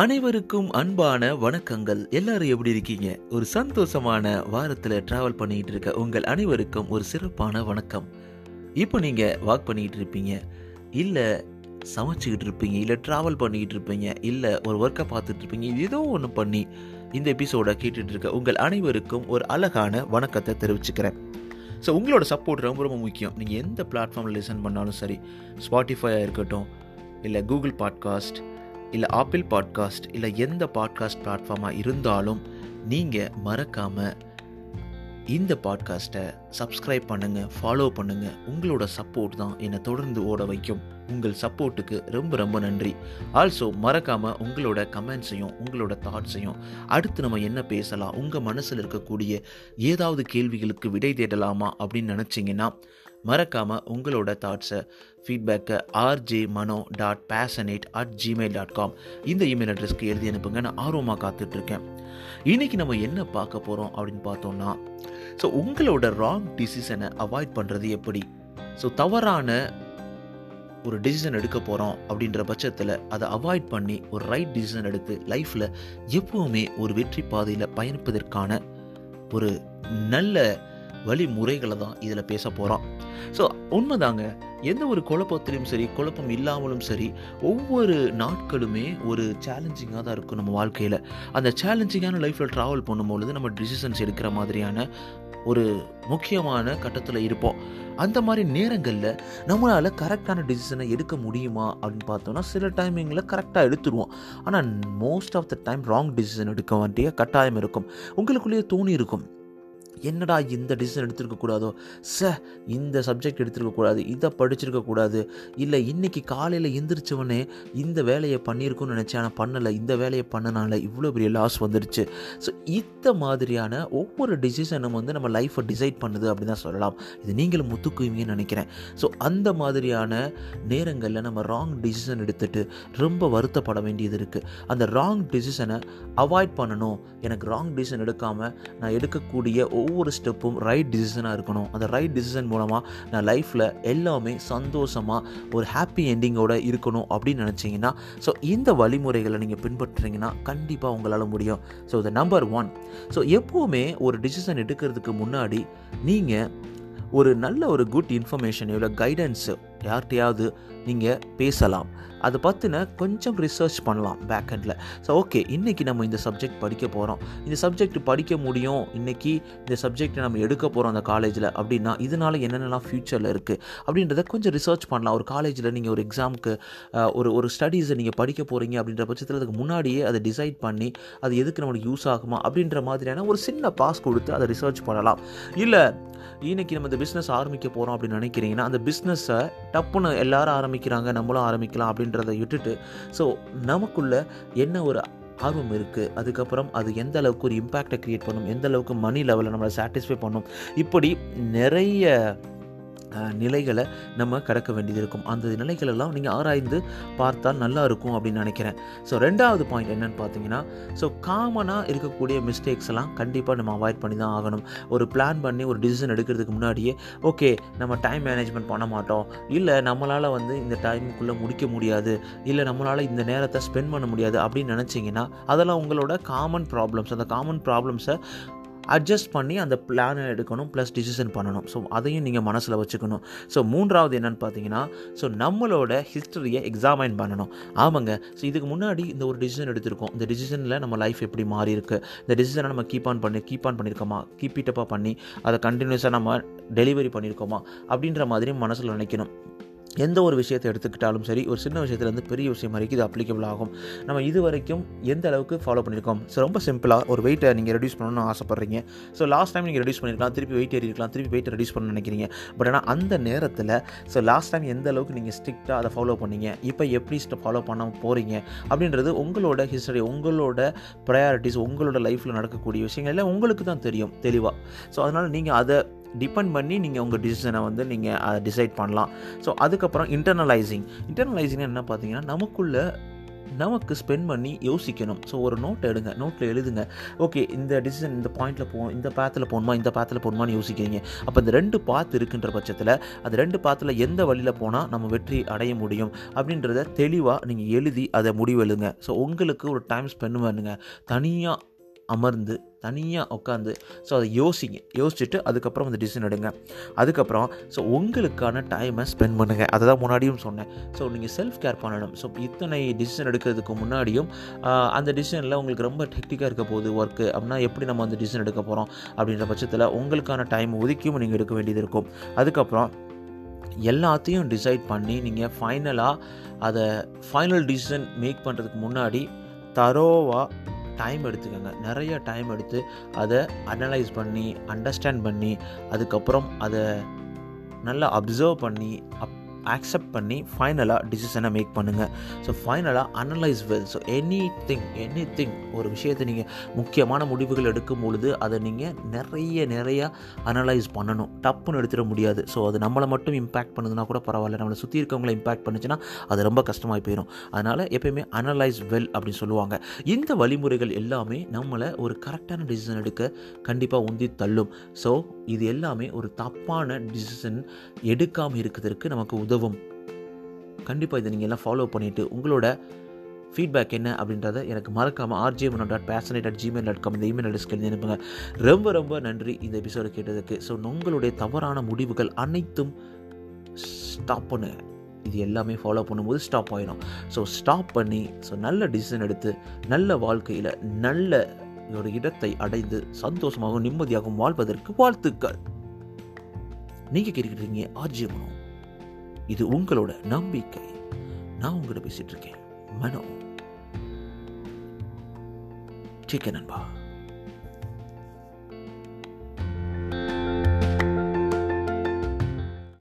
அனைவருக்கும் அன்பான வணக்கங்கள். எல்லாரும் எப்படி இருக்கீங்க? ஒரு சந்தோஷமான வாரத்தில் டிராவல் பண்ணிட்டு இருக்க உங்கள் அனைவருக்கும் ஒரு சிறப்பான வணக்கம். இப்போ நீங்கள் வாக் பண்ணிக்கிட்டு இருப்பீங்க. இல்லை சமைச்சிக்கிட்டு இருப்பீங்க. இல்லை ட்ராவல் பண்ணிக்கிட்டு இருப்பீங்க. இல்லை ஒரு ஒர்க்கை பார்த்துட்டு இருப்பீங்க. ஏதோ ஒன்று பண்ணி இந்த எபிசோட கேட்டுட்டு இருக்க உங்கள் அனைவருக்கும் ஒரு அழகான வணக்கத்தை தெரிவிச்சுக்கிறேன். ஸோ உங்களோட சப்போர்ட் ரொம்ப ரொம்ப முக்கியம். நீங்கள் எந்த பிளாட்ஃபார்மில் லிசன் பண்ணாலும் சரி ஸ்பாட்டிஃபையாக இருக்கட்டும் இல்லை கூகுள் பாட்காஸ்ட் இல்லை ஆப்பிள் பாட்காஸ்ட் இல்லை எந்த பாட்காஸ்ட் பிளாட்ஃபார்மாக இருந்தாலும் நீங்கள் மறக்காமல் இந்த பாட்காஸ்ட்டை சப்ஸ்கிரைப் பண்ணுங்கள் ஃபாலோ பண்ணுங்கள் உங்களோட சப்போர்ட் தான் என்னை தொடர்ந்து ஓட வைக்கும். உங்கள் சப்போர்ட்டுக்கு ரொம்ப ரொம்ப நன்றி. ஆல்சோ மறக்காமல் உங்களோட கமெண்ட்ஸையும் உங்களோட தாட்ஸையும் அடுத்து நம்ம என்ன பேசலாம் உங்கள் மனசில் இருக்கக்கூடிய ஏதாவது கேள்விகளுக்கு விடை தேடலாமா அப்படின்னு நினச்சிங்கன்னா மறக்காமல் உங்களோட தாட்ஸை ஃபீட்பேக்கை RJ Mano dot passionate at Gmail dot com இந்த இமெயில் அட்ரஸ்க்கு எழுதி அனுப்புங்க நான் ஆர்வமாக காத்துட்ருக்கேன். இன்றைக்கி நம்ம என்ன பார்க்க போகிறோம் அப்படின்னு பார்த்தோம்னா ஸோ உங்களோட ராங் டிசிஷனை அவாய்ட் பண்ணுறது எப்படி? ஸோ தவறான ஒரு டிசிஷன் எடுக்க போகிறோம் அப்படின்ற பட்சத்தில் அதை அவாய்ட் பண்ணி ஒரு ரைட் டிசிஷன் எடுத்து லைஃப்பில் எப்போவுமே ஒரு வெற்றி பாதையில் பயணிப்பதற்கான ஒரு நல்ல வழிமுறைகளை தான் இதில் பேச போகிறோம் ஸோ உண்மைதாங்க எந்த ஒரு குழப்பத்திலையும் சரி குழப்பம் இல்லாமலும் சரி ஒவ்வொரு நாட்களுமே ஒரு சேலஞ்சிங்காக தான் இருக்கும் நம்ம வாழ்க்கையில். அந்த சேலஞ்சிங்கான லைஃப்பில் ட்ராவல் பண்ணும்பொழுது நம்ம டிசிஷன்ஸ் எடுக்கிற மாதிரியான ஒரு முக்கியமான கட்டத்தில் இருப்போம். அந்த மாதிரி நேரங்களில் நம்மளால் கரெக்டான டிசிஷனை எடுக்க முடியுமா அப்படின்னு பார்த்தோம்னா சில டைமிங்கில் கரெக்டாக எடுத்துருவோம். ஆனால் most of the time wrong decision எடுக்க வேண்டிய கட்டாயம் இருக்கும். உங்களுக்குள்ளேயே தோணி இருக்கும். என்னடா இந்த டிசிஷன் எடுத்திருக்க கூடாதோ? ச இந்த சப்ஜெக்ட் எடுத்திருக்க கூடாது இதை படிச்சிருக்க கூடாது. இல்லை இன்னைக்கு காலையில் எந்திரிச்சவனே இந்த வேலையை பண்ணியிருக்கும்னு நினச்சேன் ஆனால் பண்ணலை. இந்த வேலையை பண்ணனால இவ்வளோ பெரிய லாஸ் வந்துருச்சு. ஸோ இந்த மாதிரியான ஒவ்வொரு டிசிஷனும் வந்து நம்ம லைஃப்பை டிசைட் பண்ணுது அப்படின்னு தான் சொல்லலாம். இது நீங்களும் முத்துக்குவீங்கன்னு நினைக்கிறேன். ஸோ அந்த மாதிரியான நேரங்களில் நம்ம ராங் டிசிஷன் எடுத்துட்டு ரொம்ப வருத்தப்பட வேண்டியது இருக்குது அந்த ராங் டிசிஷனை அவாய்ட் பண்ணணும். எனக்கு ராங் டிசிஷன் எடுக்காமல் நான் எடுக்கக்கூடிய ஒவ்வொரு ஸ்டெப்பும் ரைட் டிசிஷனாக இருக்கணும். அந்த ரைட் டிசிஷன் மூலமாக நான் லைஃப்பில் எல்லாமே சந்தோஷமாக ஒரு ஹாப்பி எண்டிங்கோட இருக்கணும் அப்படின்னு நினச்சிங்கன்னா ஸோ இந்த வழிமுறைகளை நீங்கள் பின்பற்றுறீங்கன்னா கண்டிப்பாக உங்களால் முடியும். So the number one so எப்போவுமே ஒரு டிசிஷன் எடுக்கிறதுக்கு முன்னாடி நீங்கள் ஒரு நல்ல ஒரு குட் இன்ஃபர்மேஷன் இல்லை கைடன்ஸு யார்கிட்டையாவது நீங்கள் பேசலாம். அதை பற்றின கொஞ்சம் ரிசர்ச் பண்ணலாம் பேக்ஹெண்டில் ஸோ ஓகே இன்றைக்கி நம்ம இந்த சப்ஜெக்ட் படிக்க போகிறோம் இந்த சப்ஜெக்ட் படிக்க முடியும். இன்றைக்கி இந்த சப்ஜெக்டை நம்ம எடுக்க போகிறோம் அந்த காலேஜில் அப்படின்னா இதனால் என்னென்னலாம் ஃப்யூச்சரில் இருக்குது அப்படின்றத கொஞ்சம் ரிசர்ச் பண்ணலாம். ஒரு காலேஜில் நீங்கள் ஒரு எக்ஸாமுக்கு ஒரு ஒரு ஸ்டடீஸை நீங்கள் படிக்க போகிறீங்க அப்படின்ற பட்சத்தில் அதுக்கு முன்னாடியே அதை டிசைட் பண்ணி அது எதுக்கு நம்மளுக்கு யூஸ் ஆகுமா அப்படின்ற மாதிரியான ஒரு சின்ன பாஸ் கொடுத்து அதை ரிசர்ச் பண்ணலாம். இல்லை இன்றைக்கி நம்ம இந்த பிஸ்னஸ் ஆரம்பிக்க போகிறோம் அப்படின்னு நினைக்கிறீங்கன்னா அந்த பிஸ்னஸை டப்புன்னு எல்லாரும் ஆரம்பிக்கிறாங்க நம்மளும் ஆரம்பிக்கலாம் அப்படின்றத விட்டுட்டு ஸோ நமக்குள்ள என்ன ஒரு ஆர்வம் இருக்குது அதுக்கப்புறம் அது எந்த அளவுக்கு ஒரு இம்பேக்டை க்ரியேட் பண்ணும்? எந்த அளவுக்கு மணி லெவலில் நம்மளை சாட்டிஸ்ஃபை பண்ணும்? இப்படி நிறைய நிலைகளை நம்ம கடக்க வேண்டியது இருக்கும். அந்த நிலைகளெல்லாம் நீங்கள் ஆராய்ந்து பார்த்தால் நல்லா இருக்கும் அப்படின்னு நினைக்கிறேன். ஸோ ரெண்டாவது பாயிண்ட் என்னென்னு பார்த்தீங்கன்னா ஸோ காமனாக இருக்கக்கூடிய மிஸ்டேக்ஸ் எல்லாம் கண்டிப்பாக நம்ம அவாய்ட் பண்ணி தான் ஆகணும். ஒரு பிளான் பண்ணி ஒரு டிசிஷன் எடுக்கிறதுக்கு முன்னாடியே ஓகே நம்ம டைம் மேனேஜ்மெண்ட் பண்ண மாட்டோம். இல்லை நம்மளால் வந்து இந்த டைமுக்குள்ளே முடிக்க முடியாது. இல்லை நம்மளால் இந்த நேரத்தை ஸ்பெண்ட் பண்ண முடியாது அப்படின்னு நினச்சிங்கன்னா அதெல்லாம் உங்களோட காமன் ப்ராப்ளம்ஸ் அந்த காமன் ப்ராப்ளம்ஸை அட்ஜஸ்ட் பண்ணி அந்த பிளானை எடுக்கணும் ப்ளஸ் டிசிஷன் பண்ணணும். ஸோ அதையும் நீங்கள் மனசில் வச்சுக்கணும். ஸோ மூன்றாவது என்னென்னு பார்த்தீங்கன்னா ஸோ நம்மளோட ஹிஸ்டரியை எக்ஸாமைன் பண்ணணும். ஆமாங்க. ஸோ இதுக்கு முன்னாடி இந்த ஒரு டிசிஷன் எடுத்திருக்கோம். இந்த டிசிஷனில் நம்ம லைஃப் எப்படி மாறி இருக்கு இந்த டிசிஷனை நம்ம கீப் ஆன் பண்ணி கீப் ஆன் பண்ணியிருக்கோமா? கீப் இட்டப்பாக பண்ணி அதை கண்டினியூஸாக நம்ம டெலிவரி பண்ணியிருக்கோமா? அப்படின்ற மாதிரி மனசில் நினைக்கணும். எந்த ஒரு விஷயத்தை எடுத்துக்கிட்டாலும் சரி ஒரு சின்ன விஷயத்துலேருந்து பெரிய விஷயம் வரைக்கும் இது அப்ளிகபிள் ஆகும். நம்ம இது வரைக்கும் எந்த அளவுக்கு ஃபாலோ பண்ணியிருக்கோம்? ஸோ ரொம்ப சிம்பிளாக ஒரு வெயிட்டை நீங்கள் ரெடியூஸ் பண்ணணும்னு ஆசைப்பட்றீங்க. ஸோ லாஸ்ட் டைம் நீங்கள் ரெடியூஸ் பண்ணியிருக்கலாம் திருப்பி வெயிட் ஏறிக்கலாம் திருப்பி வெயிட் ரெடியூஸ் பண்ண நினைக்கிறீங்க. பட் ஆனால் அந்த நேரத்தில் ஸோ லாஸ்ட் டைம் எந்த அளவுக்கு நீங்கள் ஸ்ட்ரிக்டாக அதை ஃபாலோ பண்ணீங்க? இப்போ எப்படி ஃபாலோ பண்ண போகிறீங்க அப்படின்றது உங்களோட ஹிஸ்டரி உங்களோட ப்ரையாரிட்டிஸ் உங்களோட லைஃப்பில் நடக்கக்கூடிய விஷயங்கள் எல்லாம் உங்களுக்கு தான் தெரியும் தெளிவாக ஸோ அதனால் நீங்கள் அதை டிபெண்ட் பண்ணி நீங்கள் உங்கள் டிசிஷனை வந்து நீங்கள் அதை டிசைட் பண்ணலாம். ஸோ அதுக்கப்புறம் இன்டர்னலைசிங் இன்டர்னலைசிங் என்ன பார்த்தீங்கன்னா நமக்குள்ளே நமக்கு ஸ்பெண்ட் பண்ணி யோசிக்கணும். ஸோ ஒரு நோட் எடுங்க. நோட்டில் எழுதுங்க. ஓகே இந்த டிசிஷன் இந்த பாயிண்டில் போகணும் இந்த பாத்தில் போகணுமா இந்த பாத்தில் போகணுமான்னு யோசிக்கிறீங்க. அப்போ இந்த ரெண்டு பாத் இருக்குன்ற பட்சத்தில் அது ரெண்டு பாத்தில் எந்த வழியில் போனால் நம்ம வெற்றி அடைய முடியும்? அப்படின்றத தெளிவாக நீங்கள் எழுதி அதை முடிவெழுங்க ஸோ உங்களுக்கு ஒரு டைம் ஸ்பெண்ட் பண்ணுங்க. தனியாக அமர்ந்து தனியாக உட்காந்து ஸோ அதை யோசிங்க. யோசிச்சுட்டு அதுக்கப்புறம் அந்த டிசிஷன் எடுங்க. அதுக்கப்புறம் ஸோ உங்களுக்கான டைமை ஸ்பெண்ட் பண்ணுங்கள் அதை தான் முன்னாடியும் சொன்னேன். ஸோ நீங்கள் செல்ஃப் கேர் பண்ணணும். ஸோ இத்தனை டிசிஷன் எடுக்கிறதுக்கு முன்னாடியும் அந்த டிசிஷனில் உங்களுக்கு ரொம்ப டெக்டிக்காக இருக்க போகுது ஒர்க்கு அப்படின்னா எப்படி நம்ம அந்த டிசிஷன் எடுக்க போகிறோம் அப்படின்ற பட்சத்தில் உங்களுக்கான டைம் ஒதுக்கியும் நீங்கள் எடுக்க வேண்டியது இருக்கும். அதுக்கப்புறம் எல்லாத்தையும் டிசைட் பண்ணி நீங்கள் ஃபைனலாக அதை ஃபைனல் டிசிஷன் மேக் பண்ணுறதுக்கு முன்னாடி தரோவாக டைம் எடுத்துக்கோங்க. நிறைய டைம் எடுத்து அதை அனலைஸ் பண்ணி அண்டர்ஸ்டாண்ட் பண்ணி அதுக்கப்புறம் அதை நல்லா அப்சர்வ் பண்ணி அப் அக்செப்ட் பண்ணி ஃபைனலாக டிசிஷனை மேக் பண்ணுங்கள் ஸோ ஃபைனலாக analyse well so anything anything ஒரு விஷயத்தை நீங்கள் முக்கியமான முடிவுகள் எடுக்கும் பொழுது அதை நீங்கள் நிறைய நிறையா அனலைஸ் பண்ணணும். டப்புன்னு எடுத்துட முடியாது. ஸோ அது நம்மளை மட்டும் இம்பேக்ட் பண்ணுதுன்னா கூட பரவாயில்ல. நம்மளை சுற்றி இருக்கவங்களை இம்பேக்ட் பண்ணுச்சுன்னா அது ரொம்ப கஷ்டமாகி போயிடும் அதனால் எப்பயுமே அனலைஸ் வெல் அப்படின்னு சொல்லுவாங்க. இந்த வழிமுறைகள் எல்லாமே நம்மளை ஒரு கரெக்டான டிசிஷன் எடுக்க கண்டிப்பாக உந்தி தள்ளும். ஸோ இது எல்லாமே ஒரு தப்பான டிசிஷன் எடுக்காமல் இருக்கிறதுக்கு நமக்கு உதவும். கண்டிப்பாக இதை நீங்கள் எல்லாம் ஃபாலோ பண்ணிவிட்டு உங்களோட ஃபீட்பேக் என்ன அப்படின்றத எனக்கு மறக்காமல் RGM dot passionate at Gmail dot com இந்த இமெயில் அட்ரஸ்க்கு எழுதி அனுப்புங்க. ரொம்ப ரொம்ப நன்றி இந்த எபிசோடு கேட்டதுக்கு. ஸோ உங்களுடைய தவறான முடிவுகள் அனைத்தும் ஸ்டாப் பண்ணுங்க இது எல்லாமே ஃபாலோ பண்ணும்போது ஸ்டாப் ஆயிடும். ஸோ ஸ்டாப் பண்ணி ஸோ நல்ல டிசிஷன் எடுத்து நல்ல வாழ்க்கையில் நல்ல ஒரு இடத்தை அடைந்து சந்தோஷமாகவும் நிம்மதியாகவும் வாழ்வதற்கு வாழ்த்துக்கள். நீங்கள் கேட்டுக்கிட்டீங்க ஆர்ஜியம் மனோ இது உங்களோட நம்பிக்கை நான் உங்கள்கிட்ட பேசிட்டு இருக்கேன் மனோ ठीक है नंबा